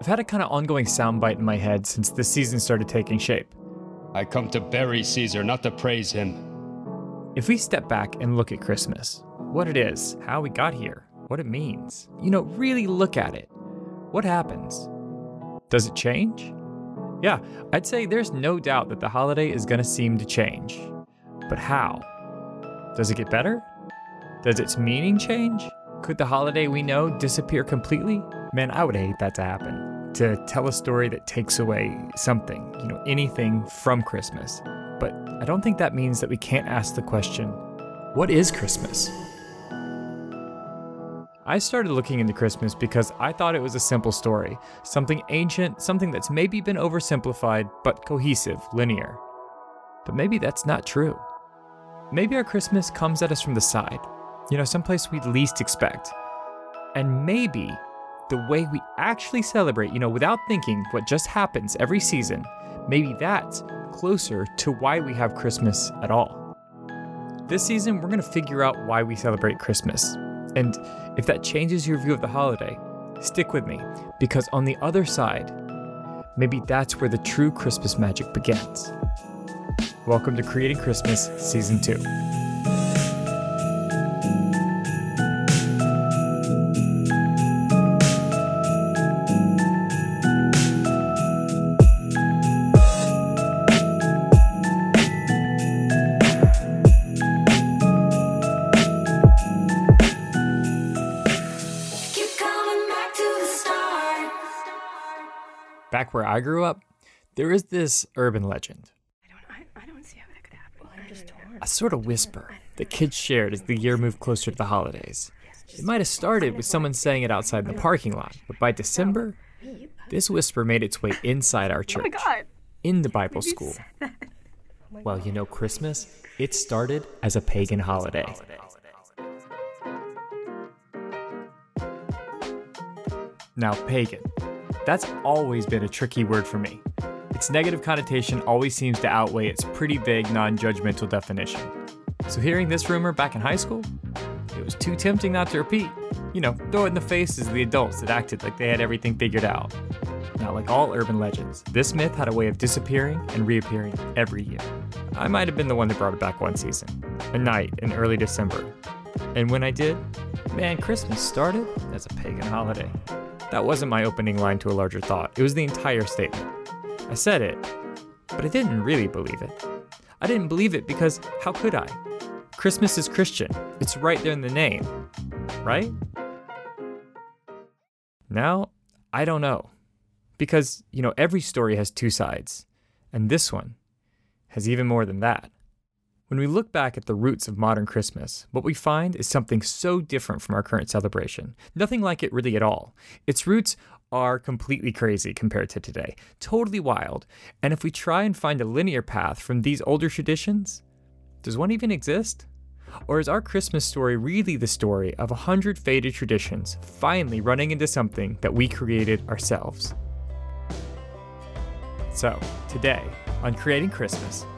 I've had a kind of ongoing soundbite in my head since this season started taking shape. I come to bury Caesar, not to praise him. If we step back and look at Christmas, what it is, how we got here, what it means, you know, really look at it, what happens? Does it change? Yeah, I'd say there's no doubt that the holiday is going to seem to change. But how? Does it get better? Does its meaning change? Could the holiday we know disappear completely? Man, I would hate that to happen. To tell a story that takes away something, you know, anything from Christmas. But I don't think that means that we can't ask the question what is Christmas? I started looking into Christmas because I thought it was a simple story, something ancient, something that's maybe been oversimplified, but cohesive, linear. But maybe that's not true. Maybe our Christmas comes at us from the side, you know, someplace we'd least expect. And maybe the way we actually celebrate, you know, without thinking what just happens every season, maybe that's closer to why we have Christmas at all. This season, we're going to figure out why we celebrate Christmas and if that changes your view of the holiday, stick with me, because on the other side, maybe that's where the true Christmas magic begins. Welcome to Creating Christmas Season 2. Back where I grew up, there is this urban legend. I don't, I, I don't see how that could happen. Well, I'm just torn. A sort of whisper that kids shared as the year moved closer to the holidays. It might have started with someone saying it outside in the parking lot, but by December, this whisper made its way inside our church, oh in the Bible school. Oh well, you know, Christmas, it started as a pagan holiday. Now, pagan. That's always been a tricky word for me. Its negative connotation always seems to outweigh its pretty vague, non judgmental definition. So, hearing this rumor back in high school, it was too tempting not to repeat. You know, throw it in the faces of the adults that acted like they had everything figured out. Now, like all urban legends, this myth had a way of disappearing and reappearing every year. I might have been the one that brought it back one season, a night in early December. And when I did, man, Christmas started as a pagan holiday. That wasn't my opening line to a larger thought, it was the entire statement. I said it, but I didn't really believe it. I didn't believe it because how could I? Christmas is Christian, it's right there in the name, right? Now, I don't know. Because, you know, every story has two sides, and this one has even more than that. When we look back at the roots of modern Christmas, what we find is something so different from our current celebration. Nothing like it really at all. Its roots are completely crazy compared to today, totally wild. And if we try and find a linear path from these older traditions, does one even exist? Or is our Christmas story really the story of a hundred faded traditions finally running into something that we created ourselves? So, today, on Creating Christmas,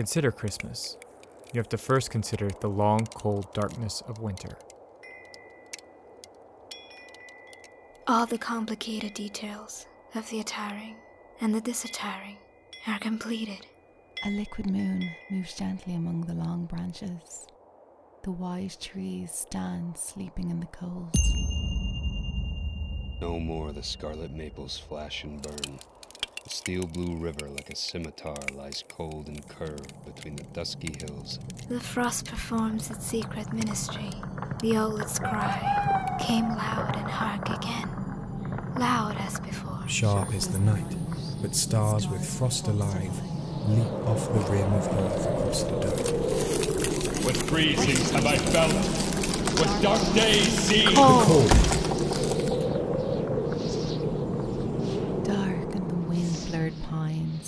consider Christmas, you have to first consider the long, cold darkness of winter. All the complicated details of the attiring and the disattiring are completed. A liquid moon moves gently among the long branches. The wise trees stand sleeping in the cold. No more the scarlet maples flash and burn. The steel blue river, like a scimitar, lies cold and curved between the dusky hills. The frost performs its secret ministry. The owlet's cry came loud and hark again, loud as before. Sharp is the night, but stars with frost alive leap off the rim of earth across the dirt. What freezings have I felt? What dark days seen? The cold, Dark and the wind blurred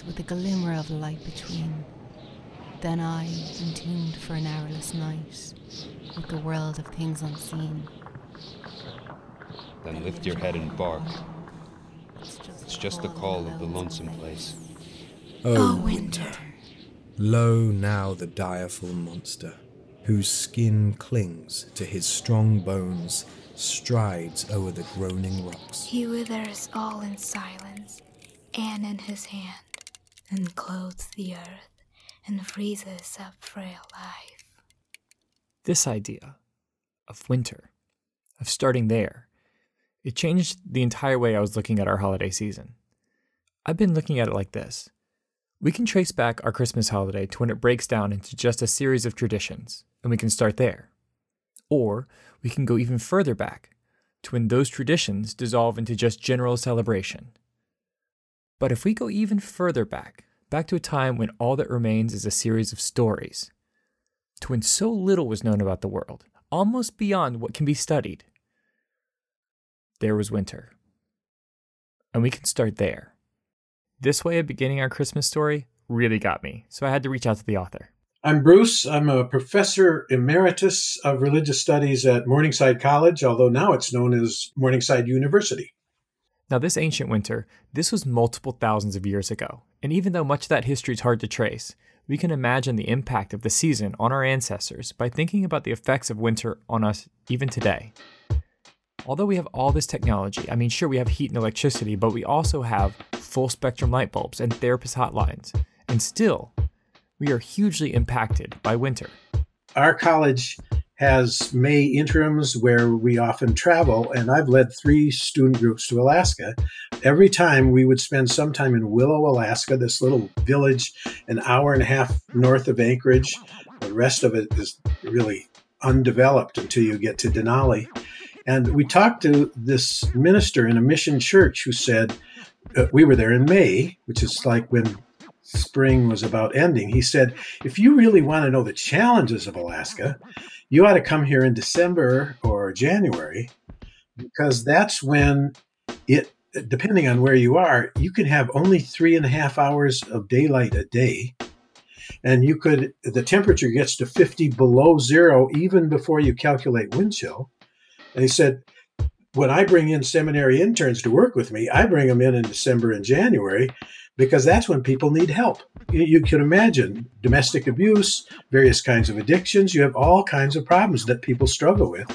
pines with a glimmer of light between. Then I, entombed for an hourless night with the world of things unseen. Then lift your head and bark. It's just, It's just the call of the lonesome place. Oh, oh winter. Lo now the direful monster, whose skin clings to his strong bones, strides over the groaning rocks. He withers all in silence, and in his hand, and clothes the earth, and freezes up frail life. This idea of winter, of starting there, it changed the entire way I was looking at our holiday season. I've been looking at it like this. We can trace back our Christmas holiday to when it breaks down into just a series of traditions, and we can start there. Or we can go even further back to when those traditions dissolve into just general celebration. But if we go even further back, back to a time when all that remains is a series of stories, to when so little was known about the world, almost beyond what can be studied, there was winter. And we can start there. This way of beginning our Christmas story really got me, so I had to reach out to the author. I'm Bruce. I'm a professor emeritus of religious studies at Morningside College, although now it's known as Morningside University. Now, this ancient winter, this was multiple thousands of years ago, and even though much of that history is hard to trace, we can imagine the impact of the season on our ancestors by thinking about the effects of winter on us even today. Although we have all this technology, I mean, sure, we have heat and electricity, but we also have full spectrum light bulbs and therapist hotlines, and still, we are hugely impacted by winter. Our college has May interims where we often travel, and I've led three student groups to Alaska. Every time we would spend some time in Willow, Alaska, this little village an hour and a half north of Anchorage. The rest of it is really undeveloped until you get to Denali. And we talked to this minister in a mission church who said, uh, we were there in May, which is like when spring was about ending. He said, if you really want to know the challenges of Alaska, you ought to come here in December or January because that's when it, depending on where you are, you can have only three and a half hours of daylight a day. And you could, the temperature gets to 50 below zero even before you calculate wind chill. And he said, when I bring in seminary interns to work with me, I bring them in in December and January because that's when people need help. You, can imagine domestic abuse, various kinds of addictions. You have all kinds of problems that people struggle with.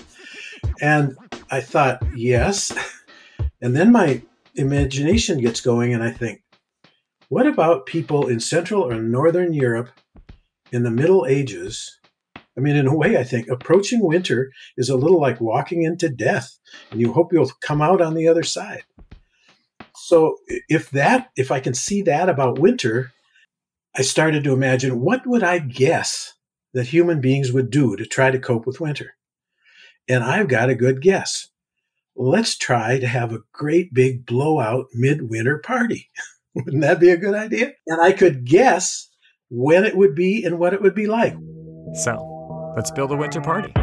And I thought, yes. And then my imagination gets going, and I think, what about people in Central or Northern Europe in the Middle Ages? I mean, in a way, I think approaching winter is a little like walking into death, and you hope you'll come out on the other side. So, if that, if I can see that about winter, I started to imagine what would I guess that human beings would do to try to cope with winter. And I've got a good guess. Let's try to have a great big blowout midwinter party. Wouldn't that be a good idea? And I could guess when it would be and what it would be like. So, let's build a winter party.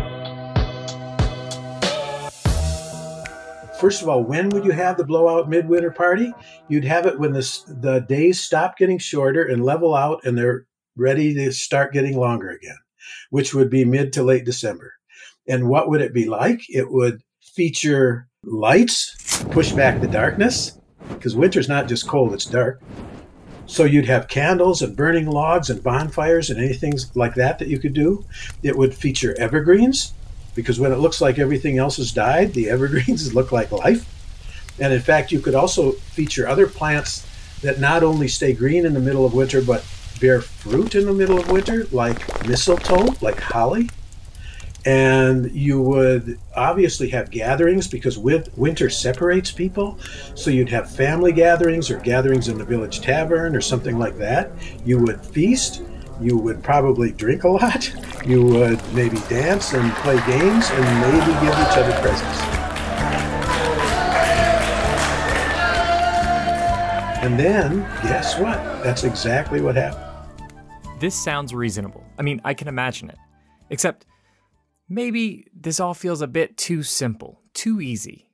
First of all, when would you have the blowout midwinter party? You'd have it when the, the days stop getting shorter and level out and they're ready to start getting longer again, which would be mid to late December. And what would it be like? It would feature lights, push back the darkness, because winter's not just cold, it's dark. So you'd have candles and burning logs and bonfires and anything like that that you could do. It would feature evergreens, because when it looks like everything else has died, the evergreens look like life. And in fact, you could also feature other plants that not only stay green in the middle of winter, but bear fruit in the middle of winter, like mistletoe, like holly. and you would obviously have gatherings because winter separates people. So you'd have family gatherings or gatherings in the village tavern or something like that. You would feast. You would probably drink a lot. You would maybe dance and play games and maybe give each other presents. And then, guess what? That's exactly what happened. This sounds reasonable. I mean, I can imagine it. Except, maybe this all feels a bit too simple, too easy.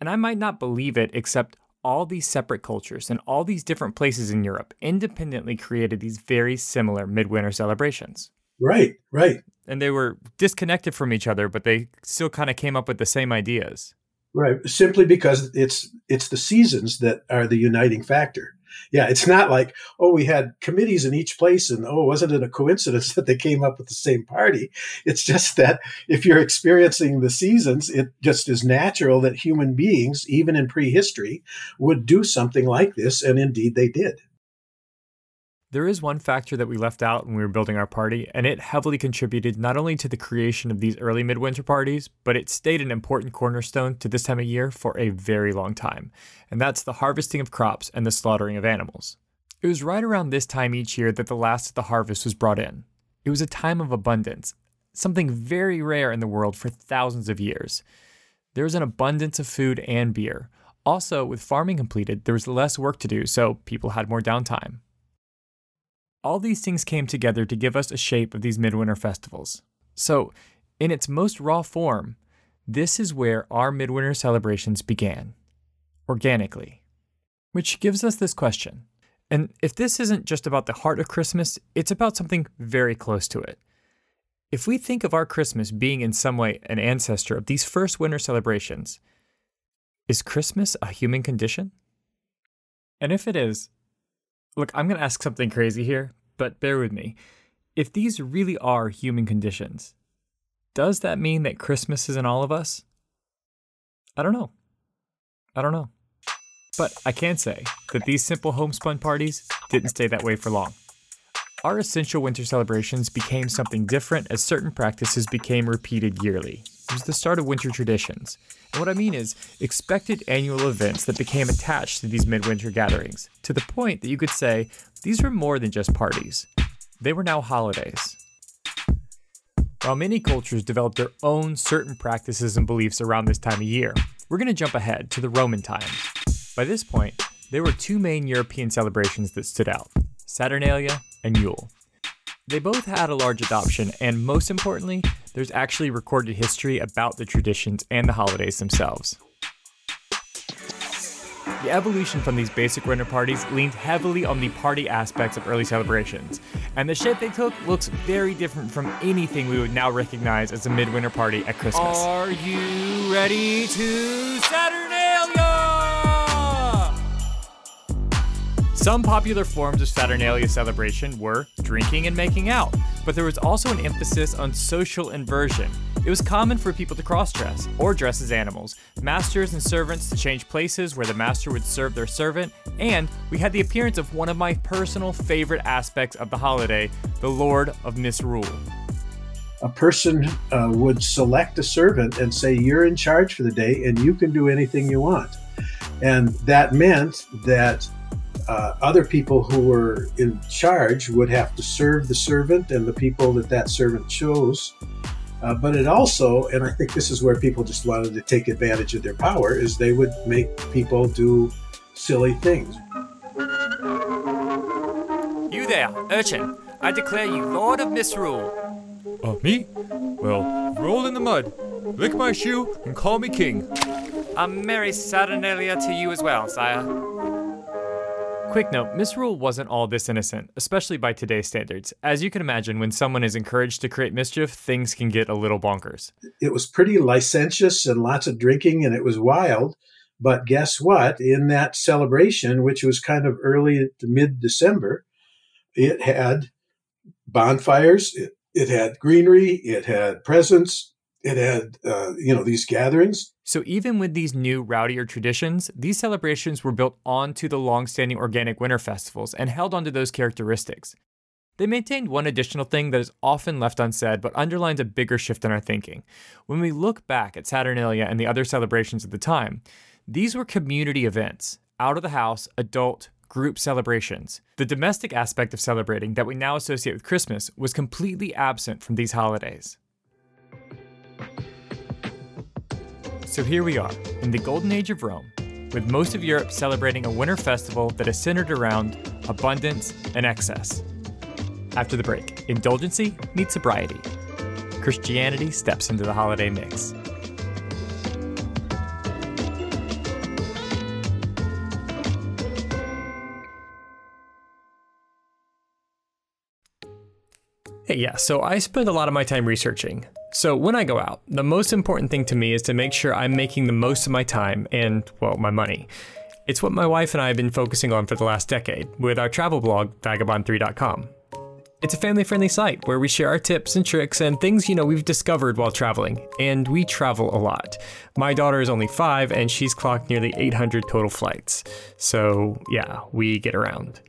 And I might not believe it, except all these separate cultures and all these different places in Europe independently created these very similar midwinter celebrations. Right, right. And they were disconnected from each other, but they still kind of came up with the same ideas. Right, simply because it's it's the seasons that are the uniting factor yeah, it's not like, oh, we had committees in each place and oh, wasn't it a coincidence that they came up with the same party? It's just that if you're experiencing the seasons, it just is natural that human beings, even in prehistory, would do something like this. And indeed they did. There is one factor that we left out when we were building our party, and it heavily contributed not only to the creation of these early midwinter parties, but it stayed an important cornerstone to this time of year for a very long time, and that's the harvesting of crops and the slaughtering of animals. It was right around this time each year that the last of the harvest was brought in. It was a time of abundance, something very rare in the world for thousands of years. There was an abundance of food and beer. Also, with farming completed, there was less work to do, so people had more downtime. All these things came together to give us a shape of these midwinter festivals. So, in its most raw form, this is where our midwinter celebrations began organically. Which gives us this question. And if this isn't just about the heart of Christmas, it's about something very close to it. If we think of our Christmas being in some way an ancestor of these first winter celebrations, is Christmas a human condition? And if it is, Look, I'm going to ask something crazy here, but bear with me. If these really are human conditions, does that mean that Christmas is in all of us? I don't know. I don't know. But I can say that these simple homespun parties didn't stay that way for long. Our essential winter celebrations became something different as certain practices became repeated yearly. Was the start of winter traditions. And what I mean is expected annual events that became attached to these midwinter gatherings, to the point that you could say these were more than just parties. They were now holidays. While many cultures developed their own certain practices and beliefs around this time of year, we're going to jump ahead to the Roman times. By this point, there were two main European celebrations that stood out Saturnalia and Yule. They both had a large adoption, and most importantly, there's actually recorded history about the traditions and the holidays themselves. The evolution from these basic winter parties leaned heavily on the party aspects of early celebrations, and the shape they took looks very different from anything we would now recognize as a midwinter party at Christmas. Are you ready to Some popular forms of Saturnalia celebration were drinking and making out, but there was also an emphasis on social inversion. It was common for people to cross dress or dress as animals, masters and servants to change places where the master would serve their servant, and we had the appearance of one of my personal favorite aspects of the holiday the Lord of Misrule. A person uh, would select a servant and say, You're in charge for the day and you can do anything you want. And that meant that uh, other people who were in charge would have to serve the servant and the people that that servant chose. Uh, but it also, and I think this is where people just wanted to take advantage of their power, is they would make people do silly things. You there, urchin! I declare you Lord of Misrule. Uh, me? Well, roll in the mud, lick my shoe, and call me king. A merry Saturnalia to you as well, sire. Quick note Misrule wasn't all this innocent, especially by today's standards. As you can imagine, when someone is encouraged to create mischief, things can get a little bonkers. It was pretty licentious and lots of drinking, and it was wild. But guess what? In that celebration, which was kind of early to mid December, it had bonfires, it, it had greenery, it had presents, it had uh, you know these gatherings so even with these new rowdier traditions these celebrations were built onto the long-standing organic winter festivals and held onto those characteristics They maintained one additional thing that is often left unsaid but underlines a bigger shift in our thinking. When we look back at Saturnalia and the other celebrations of the time, these were community events, out of the house, adult, group celebrations. The domestic aspect of celebrating that we now associate with Christmas was completely absent from these holidays. So here we are, in the golden age of Rome, with most of Europe celebrating a winter festival that is centered around abundance and excess. After the break, indulgency meets sobriety. Christianity steps into the holiday mix. Hey, yeah, so I spend a lot of my time researching. So when I go out, the most important thing to me is to make sure I'm making the most of my time and, well, my money. It's what my wife and I have been focusing on for the last decade with our travel blog, vagabond3.com. It's a family friendly site where we share our tips and tricks and things, you know, we've discovered while traveling. And we travel a lot. My daughter is only five and she's clocked nearly 800 total flights. So, yeah, we get around.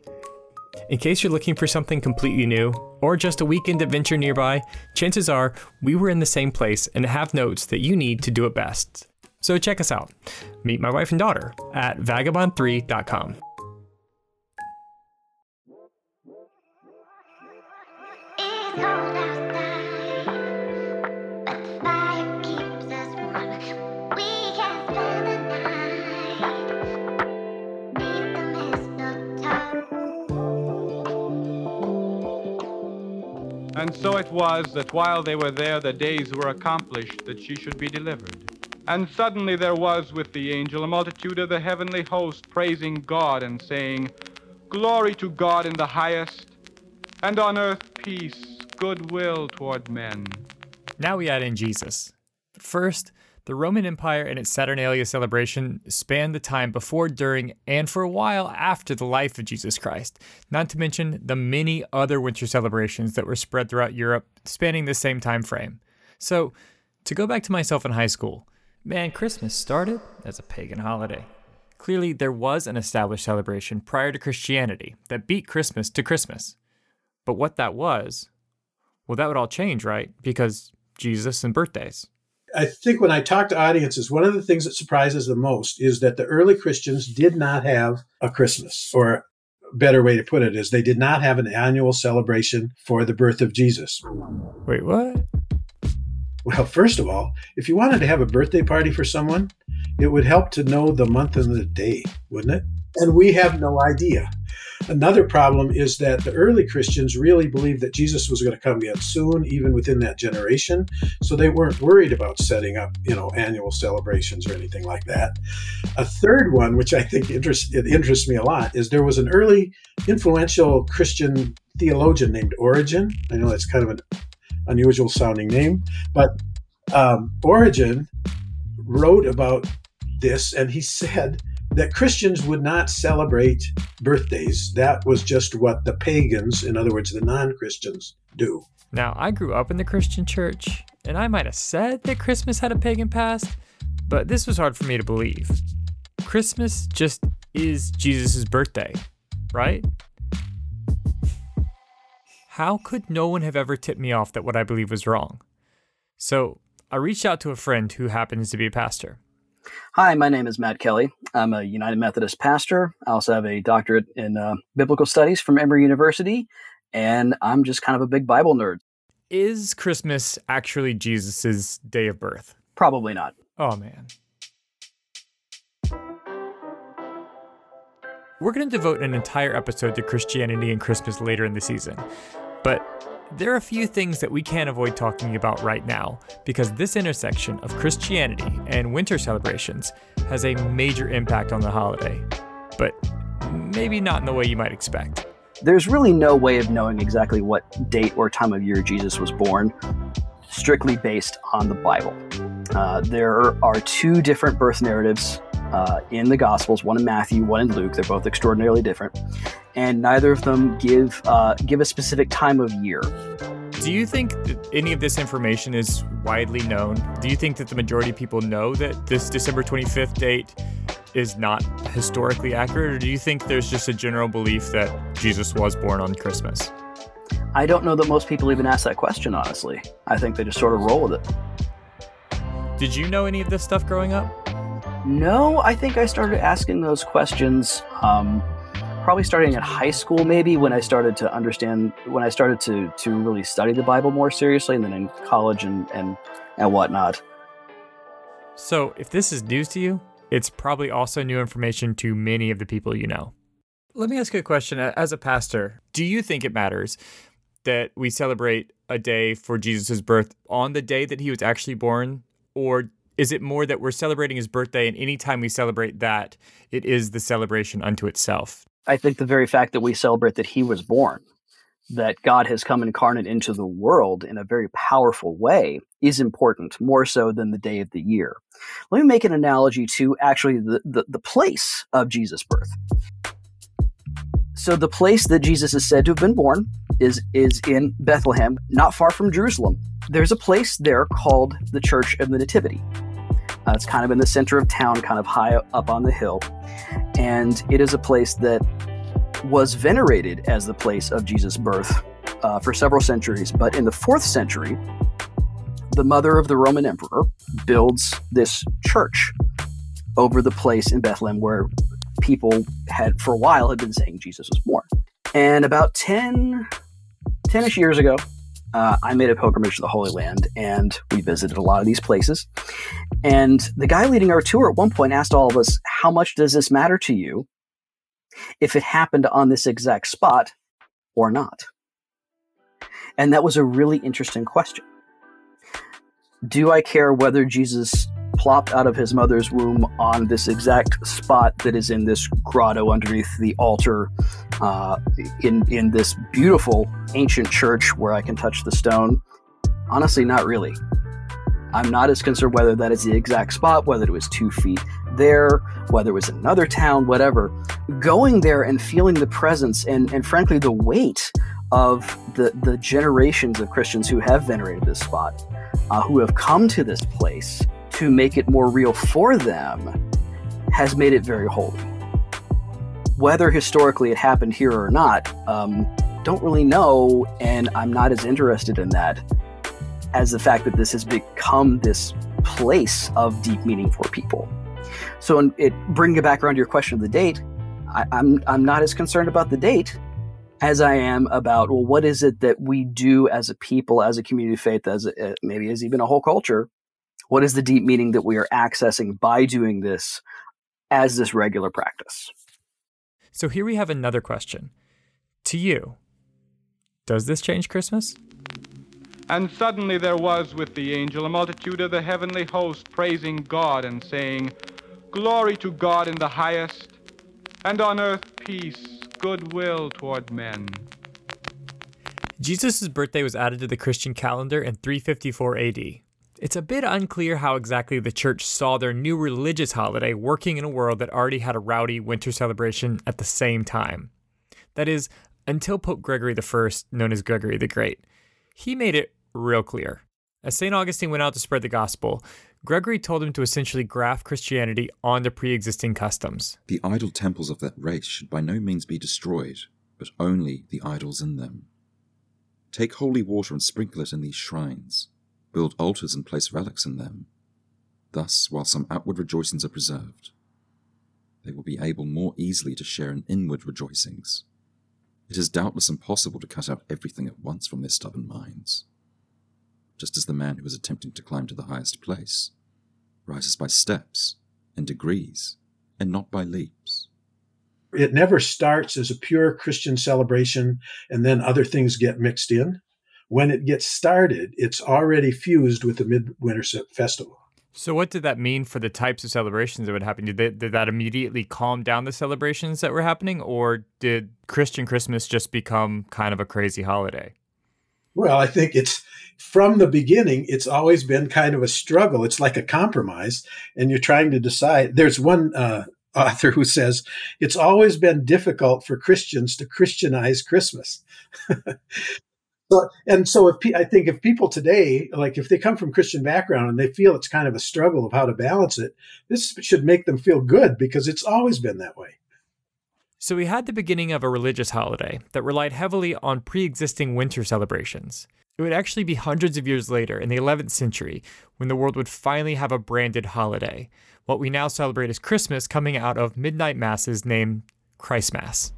In case you're looking for something completely new, or just a weekend adventure nearby, chances are we were in the same place and have notes that you need to do it best. So check us out. Meet my wife and daughter at vagabond3.com. And so it was that while they were there, the days were accomplished that she should be delivered. And suddenly there was with the angel a multitude of the heavenly host praising God and saying, Glory to God in the highest, and on earth peace, goodwill toward men. Now we add in Jesus. First, the Roman Empire and its Saturnalia celebration spanned the time before, during, and for a while after the life of Jesus Christ, not to mention the many other winter celebrations that were spread throughout Europe spanning the same time frame. So, to go back to myself in high school, man, Christmas started as a pagan holiday. Clearly, there was an established celebration prior to Christianity that beat Christmas to Christmas. But what that was, well, that would all change, right? Because Jesus and birthdays. I think when I talk to audiences, one of the things that surprises the most is that the early Christians did not have a Christmas, or a better way to put it is they did not have an annual celebration for the birth of Jesus. Wait, what? Well, first of all, if you wanted to have a birthday party for someone, it would help to know the month and the day, wouldn't it? And we have no idea. Another problem is that the early Christians really believed that Jesus was going to come again soon, even within that generation. So they weren't worried about setting up, you know, annual celebrations or anything like that. A third one, which I think interests, it interests me a lot, is there was an early influential Christian theologian named Origen. I know that's kind of an unusual sounding name, but um, Origen wrote about this and he said that Christians would not celebrate birthdays. That was just what the pagans, in other words, the non Christians, do. Now, I grew up in the Christian church, and I might have said that Christmas had a pagan past, but this was hard for me to believe. Christmas just is Jesus' birthday, right? How could no one have ever tipped me off that what I believe was wrong? So I reached out to a friend who happens to be a pastor. Hi, my name is Matt Kelly. I'm a United Methodist pastor. I also have a doctorate in uh, biblical studies from Emory University, and I'm just kind of a big Bible nerd. Is Christmas actually Jesus' day of birth? Probably not. Oh, man. We're going to devote an entire episode to Christianity and Christmas later in the season. But there are a few things that we can't avoid talking about right now because this intersection of Christianity and winter celebrations has a major impact on the holiday, but maybe not in the way you might expect. There's really no way of knowing exactly what date or time of year Jesus was born, strictly based on the Bible. Uh, there are two different birth narratives uh, in the Gospels, one in Matthew, one in Luke. They're both extraordinarily different, and neither of them give uh, give a specific time of year. Do you think that any of this information is widely known? Do you think that the majority of people know that this December 25th date is not historically accurate, or do you think there's just a general belief that Jesus was born on Christmas? I don't know that most people even ask that question, honestly. I think they just sort of roll with it. Did you know any of this stuff growing up? No, I think I started asking those questions um, probably starting at high school, maybe when I started to understand, when I started to to really study the Bible more seriously, and then in college and and and whatnot. So, if this is news to you, it's probably also new information to many of the people you know. Let me ask you a question. As a pastor, do you think it matters that we celebrate a day for Jesus' birth on the day that he was actually born? Or is it more that we're celebrating his birthday and anytime we celebrate that, it is the celebration unto itself? I think the very fact that we celebrate that he was born, that God has come incarnate into the world in a very powerful way, is important, more so than the day of the year. Let me make an analogy to actually the, the, the place of Jesus' birth. So the place that Jesus is said to have been born is is in Bethlehem, not far from Jerusalem. There's a place there called the Church of the Nativity. Uh, it's kind of in the center of town, kind of high up on the hill. And it is a place that was venerated as the place of Jesus' birth uh, for several centuries. But in the fourth century, the mother of the Roman emperor builds this church over the place in Bethlehem where people had, for a while, had been saying Jesus was born. And about 10, 10-ish years ago, uh, I made a pilgrimage to the Holy Land and we visited a lot of these places. And the guy leading our tour at one point asked all of us, How much does this matter to you if it happened on this exact spot or not? And that was a really interesting question. Do I care whether Jesus plopped out of his mother's womb on this exact spot that is in this grotto underneath the altar uh, in in this beautiful ancient church where I can touch the stone? Honestly, not really. I'm not as concerned whether that is the exact spot, whether it was two feet there, whether it was another town, whatever. Going there and feeling the presence and, and frankly the weight of the, the generations of Christians who have venerated this spot, uh, who have come to this place to make it more real for them, has made it very holy. Whether historically it happened here or not, um, don't really know, and I'm not as interested in that as the fact that this has become this place of deep meaning for people. So, it bringing it back around to your question of the date, I, I'm I'm not as concerned about the date as I am about well, what is it that we do as a people, as a community of faith, as a, eh, maybe as even a whole culture? What is the deep meaning that we are accessing by doing this as this regular practice? So here we have another question to you. Does this change Christmas? And suddenly there was with the angel a multitude of the heavenly host praising God and saying, Glory to God in the highest, and on earth peace, goodwill toward men. Jesus' birthday was added to the Christian calendar in 354 AD. It's a bit unclear how exactly the church saw their new religious holiday working in a world that already had a rowdy winter celebration at the same time. That is, until Pope Gregory I, known as Gregory the Great. He made it real clear. As St. Augustine went out to spread the gospel, Gregory told him to essentially graft Christianity on the pre existing customs. The idol temples of that race should by no means be destroyed, but only the idols in them. Take holy water and sprinkle it in these shrines. Build altars and place relics in them. Thus, while some outward rejoicings are preserved, they will be able more easily to share in inward rejoicings. It is doubtless impossible to cut out everything at once from their stubborn minds just as the man who is attempting to climb to the highest place rises by steps and degrees and not by leaps. It never starts as a pure Christian celebration and then other things get mixed in. When it gets started, it's already fused with the Midwinter Festival. So, what did that mean for the types of celebrations that would happen? Did, they, did that immediately calm down the celebrations that were happening, or did Christian Christmas just become kind of a crazy holiday? Well, I think it's from the beginning, it's always been kind of a struggle. It's like a compromise, and you're trying to decide. There's one uh, author who says it's always been difficult for Christians to Christianize Christmas. and so, if I think if people today, like if they come from Christian background and they feel it's kind of a struggle of how to balance it, this should make them feel good because it's always been that way. So we had the beginning of a religious holiday that relied heavily on pre existing winter celebrations. It would actually be hundreds of years later, in the 11th century, when the world would finally have a branded holiday, what we now celebrate as Christmas coming out of midnight masses named Christmas.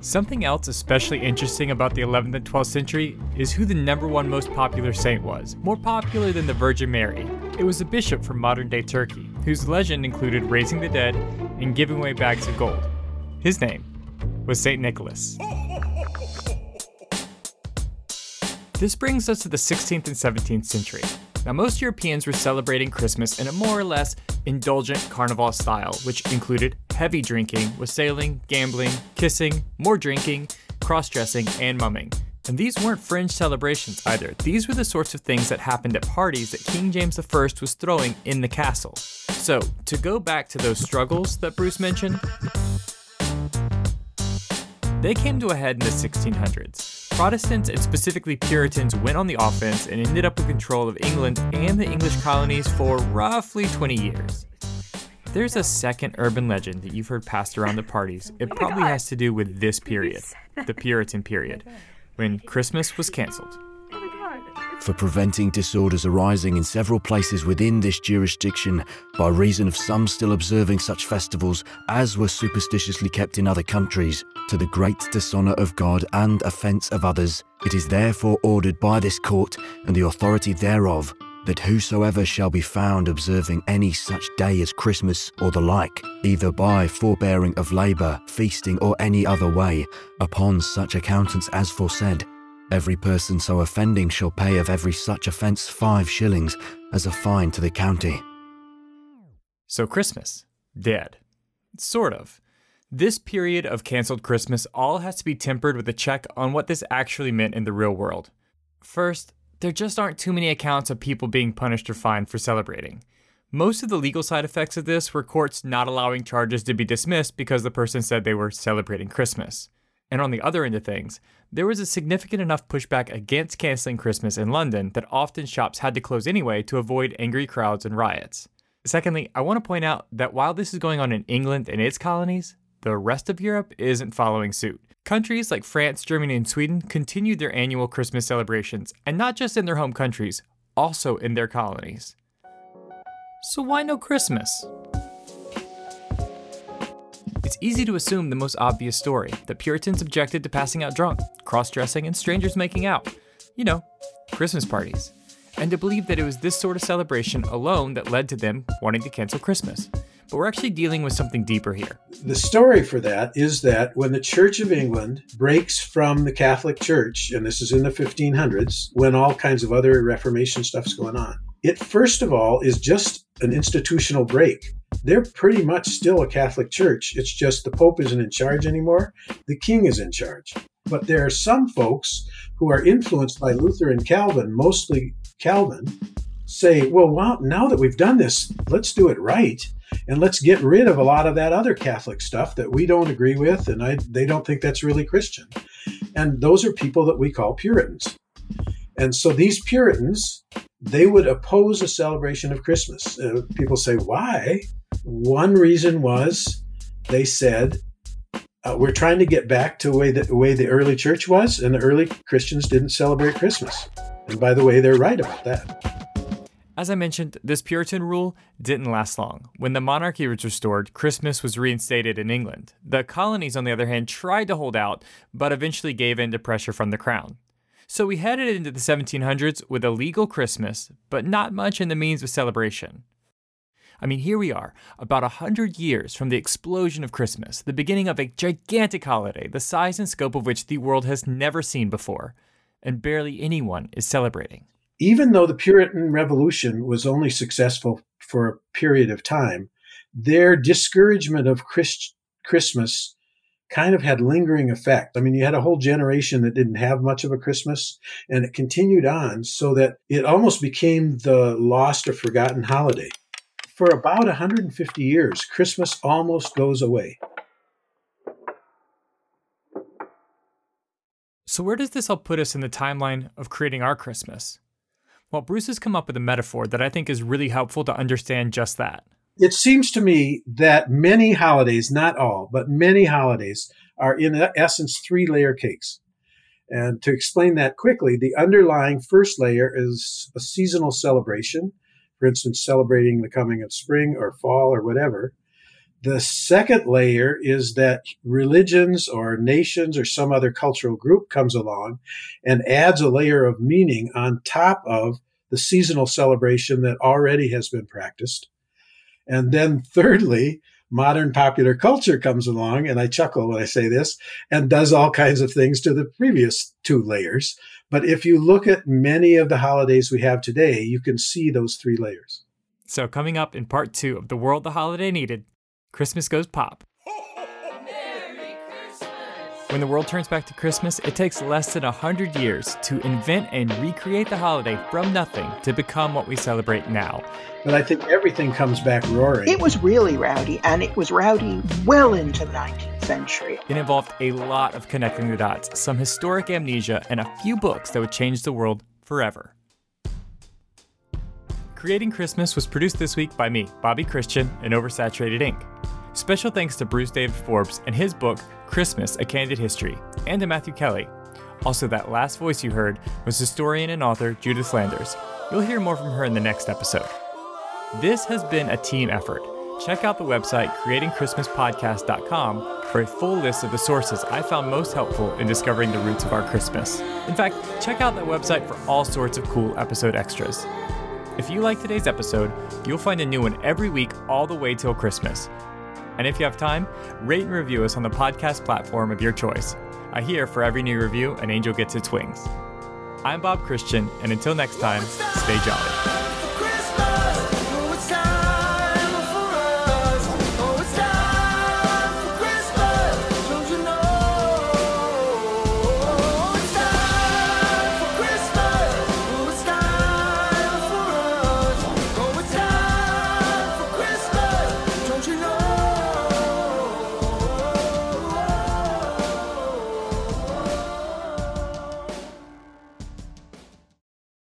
Something else especially interesting about the 11th and 12th century is who the number one most popular saint was, more popular than the Virgin Mary. It was a bishop from modern day Turkey, whose legend included raising the dead and giving away bags of gold. His name was St. Nicholas. This brings us to the 16th and 17th century. Now, most Europeans were celebrating Christmas in a more or less indulgent carnival style, which included heavy drinking, wassailing, gambling, kissing, more drinking, cross dressing, and mumming. And these weren't fringe celebrations either. These were the sorts of things that happened at parties that King James I was throwing in the castle. So, to go back to those struggles that Bruce mentioned, they came to a head in the 1600s. Protestants and specifically Puritans went on the offense and ended up with control of England and the English colonies for roughly 20 years. There's a second urban legend that you've heard passed around the parties. It probably has to do with this period, the Puritan period, when Christmas was canceled for preventing disorders arising in several places within this jurisdiction by reason of some still observing such festivals as were superstitiously kept in other countries, to the great dishonour of God and offence of others, it is therefore ordered by this court and the authority thereof that whosoever shall be found observing any such day as Christmas or the like, either by forbearing of labour, feasting, or any other way, upon such accountants as foresaid, Every person so offending shall pay of every such offence five shillings as a fine to the county. So, Christmas, dead. Sort of. This period of cancelled Christmas all has to be tempered with a check on what this actually meant in the real world. First, there just aren't too many accounts of people being punished or fined for celebrating. Most of the legal side effects of this were courts not allowing charges to be dismissed because the person said they were celebrating Christmas. And on the other end of things, there was a significant enough pushback against canceling Christmas in London that often shops had to close anyway to avoid angry crowds and riots. Secondly, I want to point out that while this is going on in England and its colonies, the rest of Europe isn't following suit. Countries like France, Germany, and Sweden continued their annual Christmas celebrations, and not just in their home countries, also in their colonies. So why no Christmas? It's easy to assume the most obvious story that Puritans objected to passing out drunk, cross dressing, and strangers making out. You know, Christmas parties. And to believe that it was this sort of celebration alone that led to them wanting to cancel Christmas. But we're actually dealing with something deeper here. The story for that is that when the Church of England breaks from the Catholic Church, and this is in the 1500s, when all kinds of other Reformation stuff's going on, it first of all is just an institutional break they're pretty much still a Catholic church. It's just the Pope isn't in charge anymore. The King is in charge. But there are some folks who are influenced by Luther and Calvin, mostly Calvin, say, well, now that we've done this, let's do it right. And let's get rid of a lot of that other Catholic stuff that we don't agree with, and I, they don't think that's really Christian. And those are people that we call Puritans. And so these Puritans, they would oppose a celebration of Christmas. Uh, people say, why? One reason was they said, uh, we're trying to get back to the way, the way the early church was, and the early Christians didn't celebrate Christmas. And by the way, they're right about that. As I mentioned, this Puritan rule didn't last long. When the monarchy was restored, Christmas was reinstated in England. The colonies, on the other hand, tried to hold out, but eventually gave in to pressure from the crown. So we headed into the 1700s with a legal Christmas, but not much in the means of celebration. I mean, here we are, about a hundred years from the explosion of Christmas, the beginning of a gigantic holiday, the size and scope of which the world has never seen before, and barely anyone is celebrating. Even though the Puritan Revolution was only successful for a period of time, their discouragement of Christ- Christmas kind of had lingering effect. I mean, you had a whole generation that didn't have much of a Christmas, and it continued on so that it almost became the lost or forgotten holiday for about 150 years, Christmas almost goes away. So, where does this all put us in the timeline of creating our Christmas? Well, Bruce has come up with a metaphor that I think is really helpful to understand just that. It seems to me that many holidays, not all, but many holidays, are in essence three layer cakes. And to explain that quickly, the underlying first layer is a seasonal celebration, for instance, celebrating the coming of spring or fall or whatever. The second layer is that religions or nations or some other cultural group comes along and adds a layer of meaning on top of the seasonal celebration that already has been practiced. And then thirdly, modern popular culture comes along, and I chuckle when I say this, and does all kinds of things to the previous two layers. But if you look at many of the holidays we have today, you can see those three layers. So, coming up in part two of The World the Holiday Needed, Christmas Goes Pop. When the world turns back to Christmas, it takes less than 100 years to invent and recreate the holiday from nothing to become what we celebrate now. But I think everything comes back roaring. It was really rowdy, and it was rowdy well into the 19th century. It involved a lot of connecting the dots, some historic amnesia, and a few books that would change the world forever. Creating Christmas was produced this week by me, Bobby Christian, and Oversaturated Ink. Special thanks to Bruce David Forbes and his book, Christmas A Candid History, and to Matthew Kelly. Also, that last voice you heard was historian and author Judith Flanders. You'll hear more from her in the next episode. This has been a team effort. Check out the website creatingchristmaspodcast.com for a full list of the sources I found most helpful in discovering the roots of our Christmas. In fact, check out that website for all sorts of cool episode extras. If you like today's episode, you'll find a new one every week all the way till Christmas. And if you have time, rate and review us on the podcast platform of your choice. I hear for every new review, an angel gets its wings. I'm Bob Christian, and until next time, stay jolly.